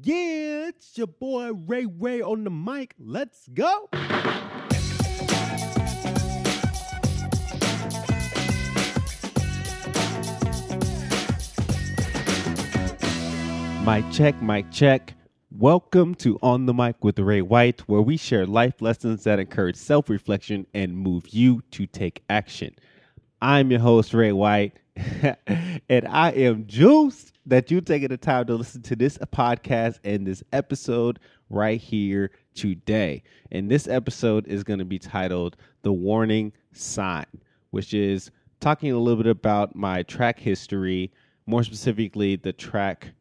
Yeah, it's your boy Ray Ray on the mic. Let's go. Mic check, mic check. Welcome to On the Mic with Ray White, where we share life lessons that encourage self reflection and move you to take action. I'm your host, Ray White, and I am juiced that you taking the time to listen to this podcast and this episode right here today. And this episode is going to be titled The Warning Sign, which is talking a little bit about my track history, more specifically, the track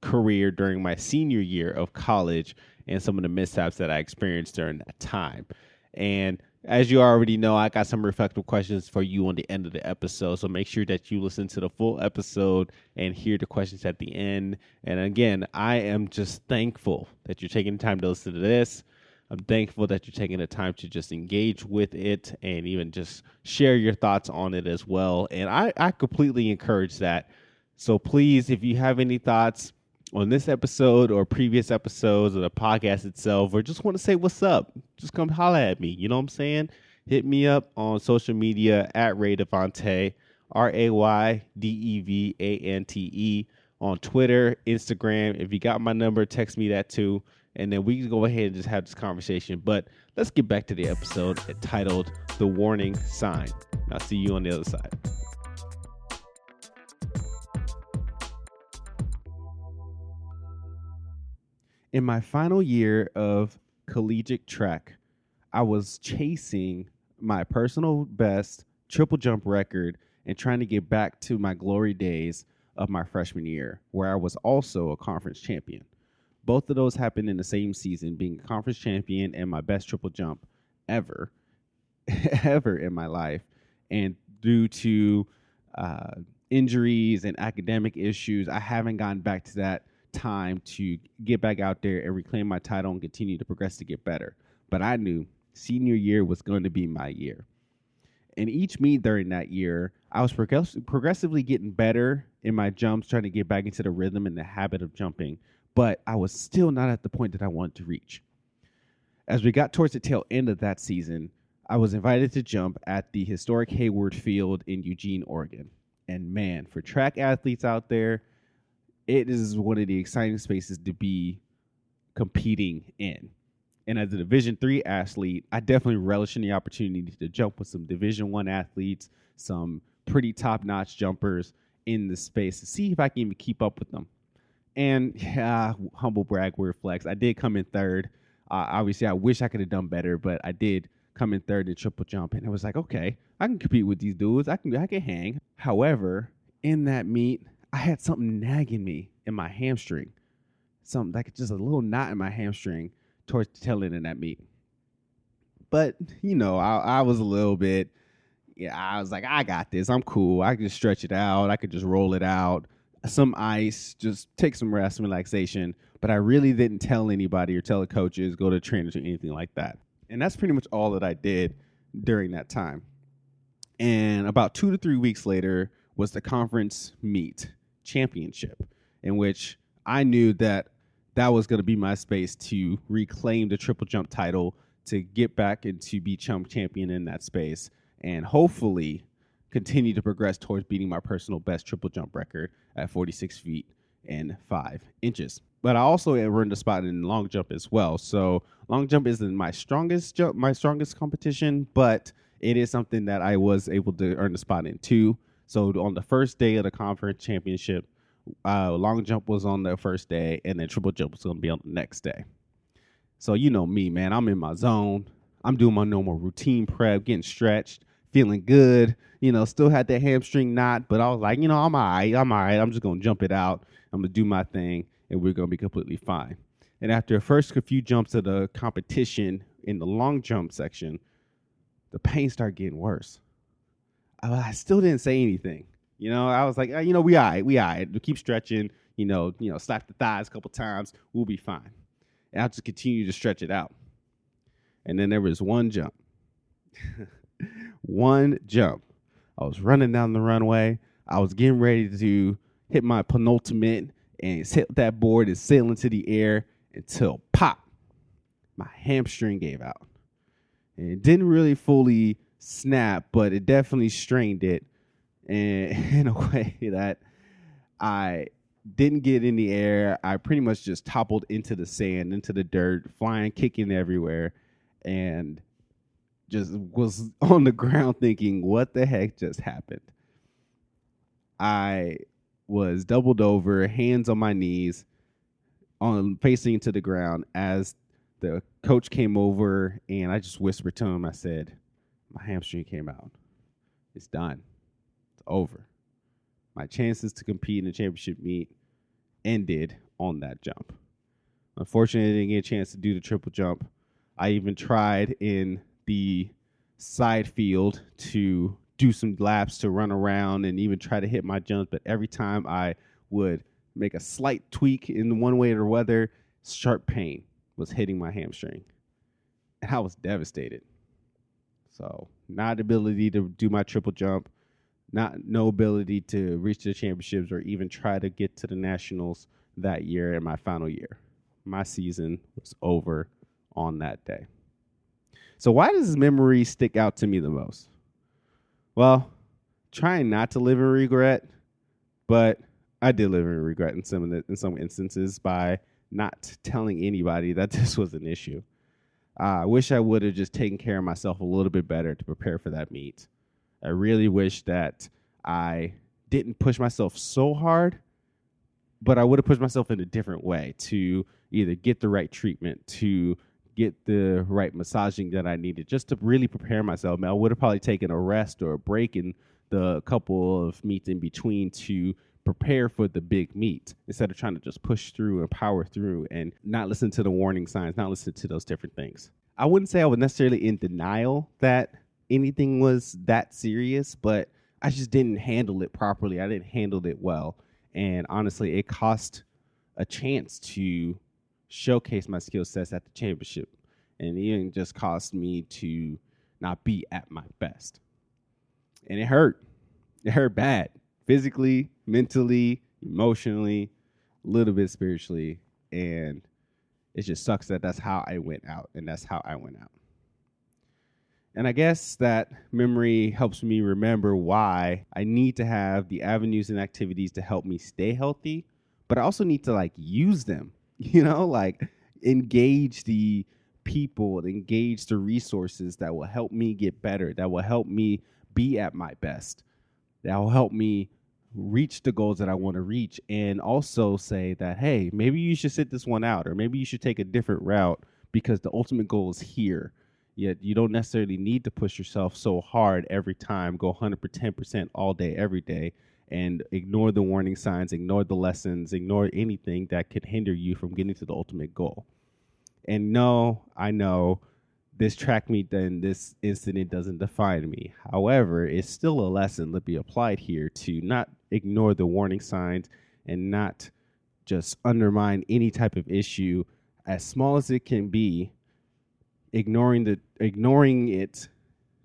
career during my senior year of college and some of the mishaps that I experienced during that time. And as you already know, I got some reflective questions for you on the end of the episode. So make sure that you listen to the full episode and hear the questions at the end. And again, I am just thankful that you're taking the time to listen to this. I'm thankful that you're taking the time to just engage with it and even just share your thoughts on it as well. And I, I completely encourage that. So please, if you have any thoughts, on this episode or previous episodes of the podcast itself, or just want to say what's up, just come holla at me. You know what I'm saying? Hit me up on social media at Ray Devante, R A Y D E V A N T E, on Twitter, Instagram. If you got my number, text me that too. And then we can go ahead and just have this conversation. But let's get back to the episode titled The Warning Sign. I'll see you on the other side. In my final year of collegiate track, I was chasing my personal best triple jump record and trying to get back to my glory days of my freshman year, where I was also a conference champion. Both of those happened in the same season, being a conference champion and my best triple jump ever, ever in my life. And due to uh, injuries and academic issues, I haven't gotten back to that time to get back out there and reclaim my title and continue to progress to get better. But I knew senior year was going to be my year. And each meet during that year, I was progress- progressively getting better in my jumps, trying to get back into the rhythm and the habit of jumping. But I was still not at the point that I wanted to reach. As we got towards the tail end of that season, I was invited to jump at the historic Hayward Field in Eugene, Oregon. And man, for track athletes out there, it is one of the exciting spaces to be competing in. And as a Division three athlete, I definitely relish in the opportunity to jump with some Division one athletes, some pretty top notch jumpers in the space to see if I can even keep up with them. And yeah, humble brag, word flex. I did come in third. Uh, obviously, I wish I could have done better, but I did come in third in triple jump, and it was like, okay, I can compete with these dudes. I can I can hang. However, in that meet, I had something nagging me in my hamstring, something like just a little knot in my hamstring towards the tail end of that meet. But you know, I, I was a little bit, yeah, I was like, I got this. I'm cool. I can just stretch it out. I could just roll it out. Some ice, just take some rest and relaxation. But I really didn't tell anybody or tell the coaches, go to trainers or anything like that. And that's pretty much all that I did during that time. And about two to three weeks later was the conference meet championship, in which I knew that that was going to be my space to reclaim the triple jump title, to get back and to be chump champion in that space, and hopefully continue to progress towards beating my personal best triple jump record at 46 feet and five inches. But I also earned a spot in long jump as well. So long jump isn't my strongest jump, my strongest competition, but it is something that I was able to earn a spot in too. So on the first day of the conference championship, uh, long jump was on the first day, and then triple jump was going to be on the next day. So you know me, man. I'm in my zone. I'm doing my normal routine prep, getting stretched, feeling good. You know, still had that hamstring knot, but I was like, you know, I'm all right. I'm all right. I'm just going to jump it out. I'm going to do my thing, and we're going to be completely fine. And after the first few jumps of the competition in the long jump section, the pain started getting worse. I still didn't say anything. You know, I was like, oh, you know, we all right, we all right. We'll keep stretching, you know, you know, slap the thighs a couple times, we'll be fine. And I'll just continue to stretch it out. And then there was one jump. one jump. I was running down the runway. I was getting ready to hit my penultimate and hit that board and sail into the air until pop, my hamstring gave out. And it didn't really fully snap, but it definitely strained it and in a way that I didn't get in the air. I pretty much just toppled into the sand, into the dirt, flying, kicking everywhere, and just was on the ground thinking, what the heck just happened? I was doubled over, hands on my knees, on facing to the ground as the coach came over and I just whispered to him, I said, My hamstring came out. It's done. It's over. My chances to compete in the championship meet ended on that jump. Unfortunately, I didn't get a chance to do the triple jump. I even tried in the side field to do some laps to run around and even try to hit my jumps, but every time I would make a slight tweak in one way or other, sharp pain was hitting my hamstring. And I was devastated. So, not ability to do my triple jump, not no ability to reach the championships or even try to get to the nationals that year in my final year. My season was over on that day. So why does this memory stick out to me the most? Well, trying not to live in regret, but I did live in regret in some the, in some instances by not telling anybody that this was an issue. Uh, I wish I would have just taken care of myself a little bit better to prepare for that meet. I really wish that I didn't push myself so hard, but I would have pushed myself in a different way to either get the right treatment, to get the right massaging that I needed just to really prepare myself. I, I would have probably taken a rest or a break in the couple of meets in between to prepare for the big meet instead of trying to just push through and power through and not listen to the warning signs, not listen to those different things. I wouldn't say I was necessarily in denial that anything was that serious, but I just didn't handle it properly. I didn't handle it well. And honestly, it cost a chance to showcase my skill sets at the championship. And it even just caused me to not be at my best. And it hurt. It hurt bad. Physically, mentally, emotionally, a little bit spiritually. And it just sucks that that's how I went out. And that's how I went out. And I guess that memory helps me remember why I need to have the avenues and activities to help me stay healthy, but I also need to like use them you know, like engage the people, engage the resources that will help me get better, that will help me be at my best, that will help me reach the goals that I want to reach, and also say that, hey, maybe you should sit this one out, or maybe you should take a different route because the ultimate goal is here. Yet you don't necessarily need to push yourself so hard every time, go 110% all day, every day and ignore the warning signs, ignore the lessons, ignore anything that could hinder you from getting to the ultimate goal. And no, I know this track meet then this incident doesn't define me. However, it's still a lesson to be applied here to not ignore the warning signs and not just undermine any type of issue as small as it can be ignoring the ignoring it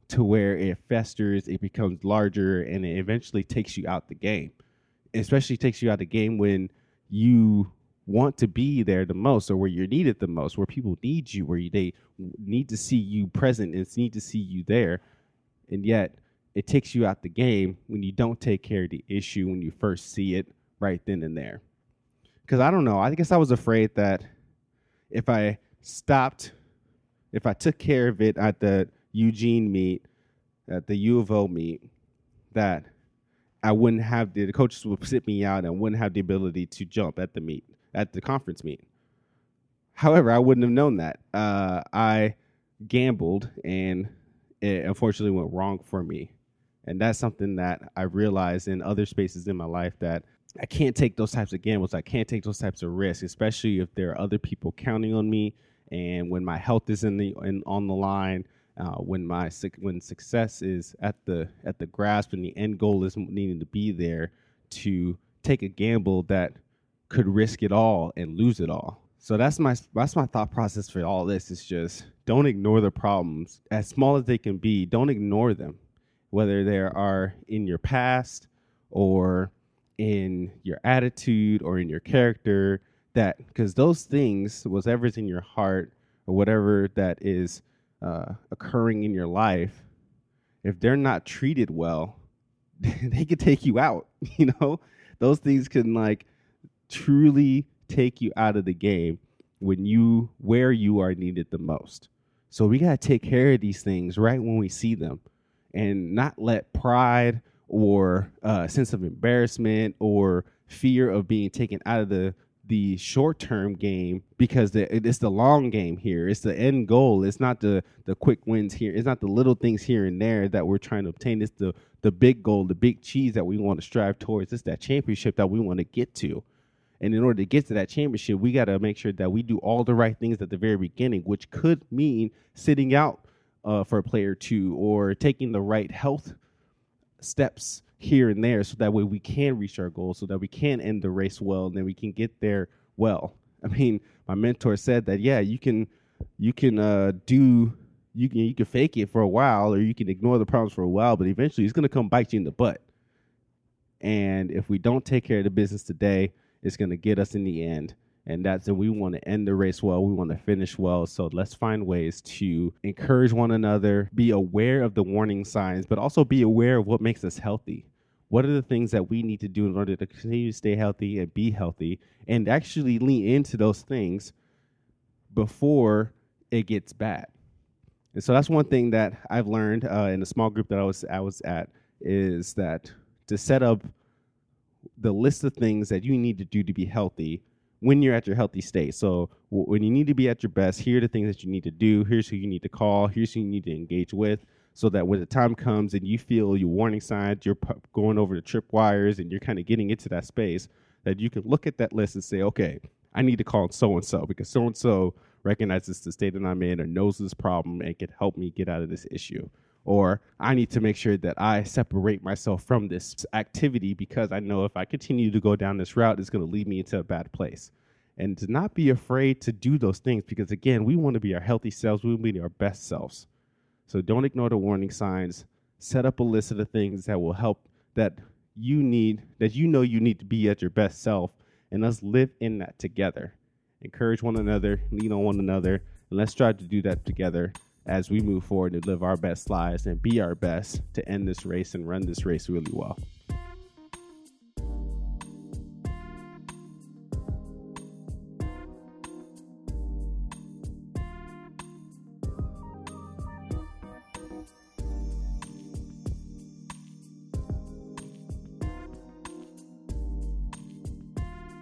to where it festers, it becomes larger, and it eventually takes you out the game. especially takes you out the game when you want to be there the most, or where you're needed the most, where people need you, where you, they need to see you present and need to see you there, and yet it takes you out the game when you don't take care of the issue when you first see it right then and there. Because I don't know, I guess I was afraid that if I stopped, if I took care of it at the Eugene meet, at the U of O meet, that I wouldn't have the, the coaches would sit me out and wouldn't have the ability to jump at the meet, at the conference meet. However, I wouldn't have known that. Uh, I gambled and it unfortunately went wrong for me. And that's something that I realized in other spaces in my life that I can't take those types of gambles. I can't take those types of risks, especially if there are other people counting on me and when my health is in the in, on the line uh, when my when success is at the at the grasp and the end goal is needing to be there to take a gamble that could risk it all and lose it all. So that's my that's my thought process for all this is just don't ignore the problems as small as they can be. Don't ignore them, whether they are in your past or in your attitude or in your character that because those things whatever's in your heart or whatever that is uh, occurring in your life if they're not treated well they could take you out you know those things can like truly take you out of the game when you where you are needed the most so we got to take care of these things right when we see them and not let pride or uh, sense of embarrassment or fear of being taken out of the the short term game because the, it's the long game here. It's the end goal. It's not the the quick wins here. It's not the little things here and there that we're trying to obtain. It's the the big goal, the big cheese that we want to strive towards. It's that championship that we want to get to. And in order to get to that championship, we got to make sure that we do all the right things at the very beginning, which could mean sitting out uh, for a player two or taking the right health steps here and there so that way we can reach our goals so that we can end the race well and then we can get there well. I mean my mentor said that yeah you can you can uh, do you can you can fake it for a while or you can ignore the problems for a while but eventually it's going to come bite you in the butt. And if we don't take care of the business today it's going to get us in the end. And that's that we want to end the race well. We want to finish well. So let's find ways to encourage one another be aware of the warning signs but also be aware of what makes us healthy. What are the things that we need to do in order to continue to stay healthy and be healthy and actually lean into those things before it gets bad? And so that's one thing that i've learned uh, in a small group that i was i was at is that to set up the list of things that you need to do to be healthy when you're at your healthy state. So when you need to be at your best, here are the things that you need to do. Here's who you need to call. Here's who you need to engage with. So that when the time comes and you feel your warning signs, you're going over the trip wires and you're kind of getting into that space, that you can look at that list and say, okay, I need to call so and so because so and so recognizes the state that I'm in or knows this problem and can help me get out of this issue. Or I need to make sure that I separate myself from this activity because I know if I continue to go down this route, it's going to lead me into a bad place. And to not be afraid to do those things because, again, we want to be our healthy selves, we want to be our best selves. So don't ignore the warning signs. Set up a list of the things that will help that you need, that you know you need to be at your best self, and let's live in that together. Encourage one another, lean on one another, and let's try to do that together as we move forward to live our best lives and be our best to end this race and run this race really well.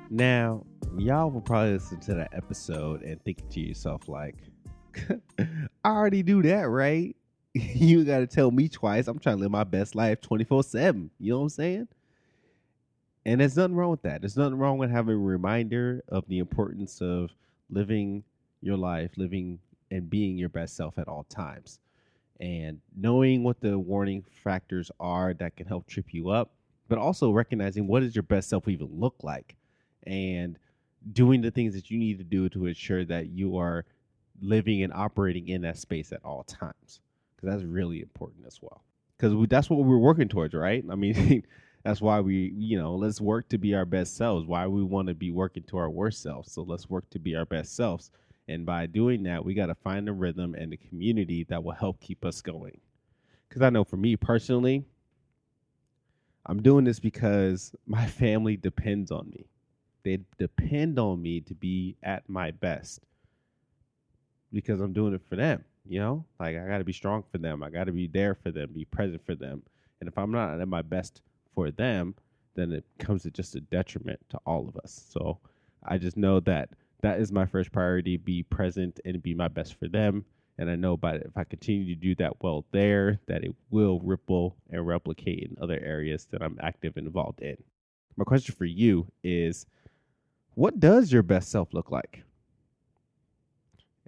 Now, y'all will probably listen to that episode and think to yourself, like, I already do that, right? you got to tell me twice. I'm trying to live my best life 24 7. You know what I'm saying? And there's nothing wrong with that. There's nothing wrong with having a reminder of the importance of living your life, living and being your best self at all times. And knowing what the warning factors are that can help trip you up, but also recognizing what does your best self even look like and doing the things that you need to do to ensure that you are living and operating in that space at all times because that's really important as well. Because that's what we're working towards right? I mean that's why we you know let's work to be our best selves. Why we want to be working to our worst selves. So let's work to be our best selves. And by doing that we got to find a rhythm and the community that will help keep us going. Because i know for me personally i'm doing this because my family depends on me. They depend on me to be at my best because I'm doing it for them. You know, like I got to be strong for them. I got to be there for them, be present for them. And if I'm not at my best for them, then it comes at just a detriment to all of us. So I just know that that is my first priority: be present and be my best for them. And I know, but if I continue to do that well there, that it will ripple and replicate in other areas that I'm active and involved in. My question for you is, what does your best self look like?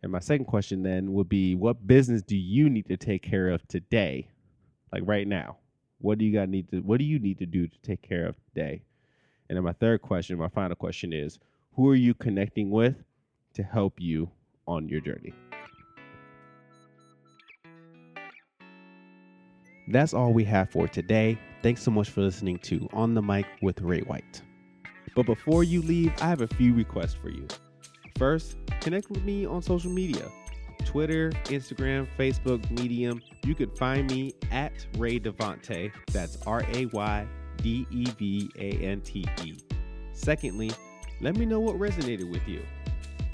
And my second question then would be what business do you need to take care of today? Like right now. What do you got need to what do you need to do to take care of today? And then my third question, my final question is who are you connecting with to help you on your journey? That's all we have for today. Thanks so much for listening to On the Mic with Ray White. But before you leave, I have a few requests for you. First, connect with me on social media Twitter, Instagram, Facebook, Medium. You can find me at Ray Devante. That's R A Y D E V A N T E. Secondly, let me know what resonated with you.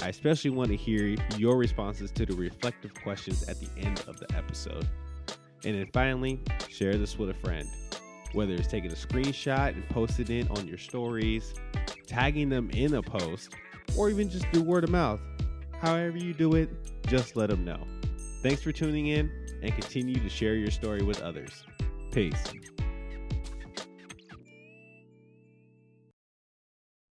I especially want to hear your responses to the reflective questions at the end of the episode. And then finally, share this with a friend. Whether it's taking a screenshot and posting it on your stories, tagging them in a post, or even just do word of mouth. However, you do it, just let them know. Thanks for tuning in and continue to share your story with others. Peace.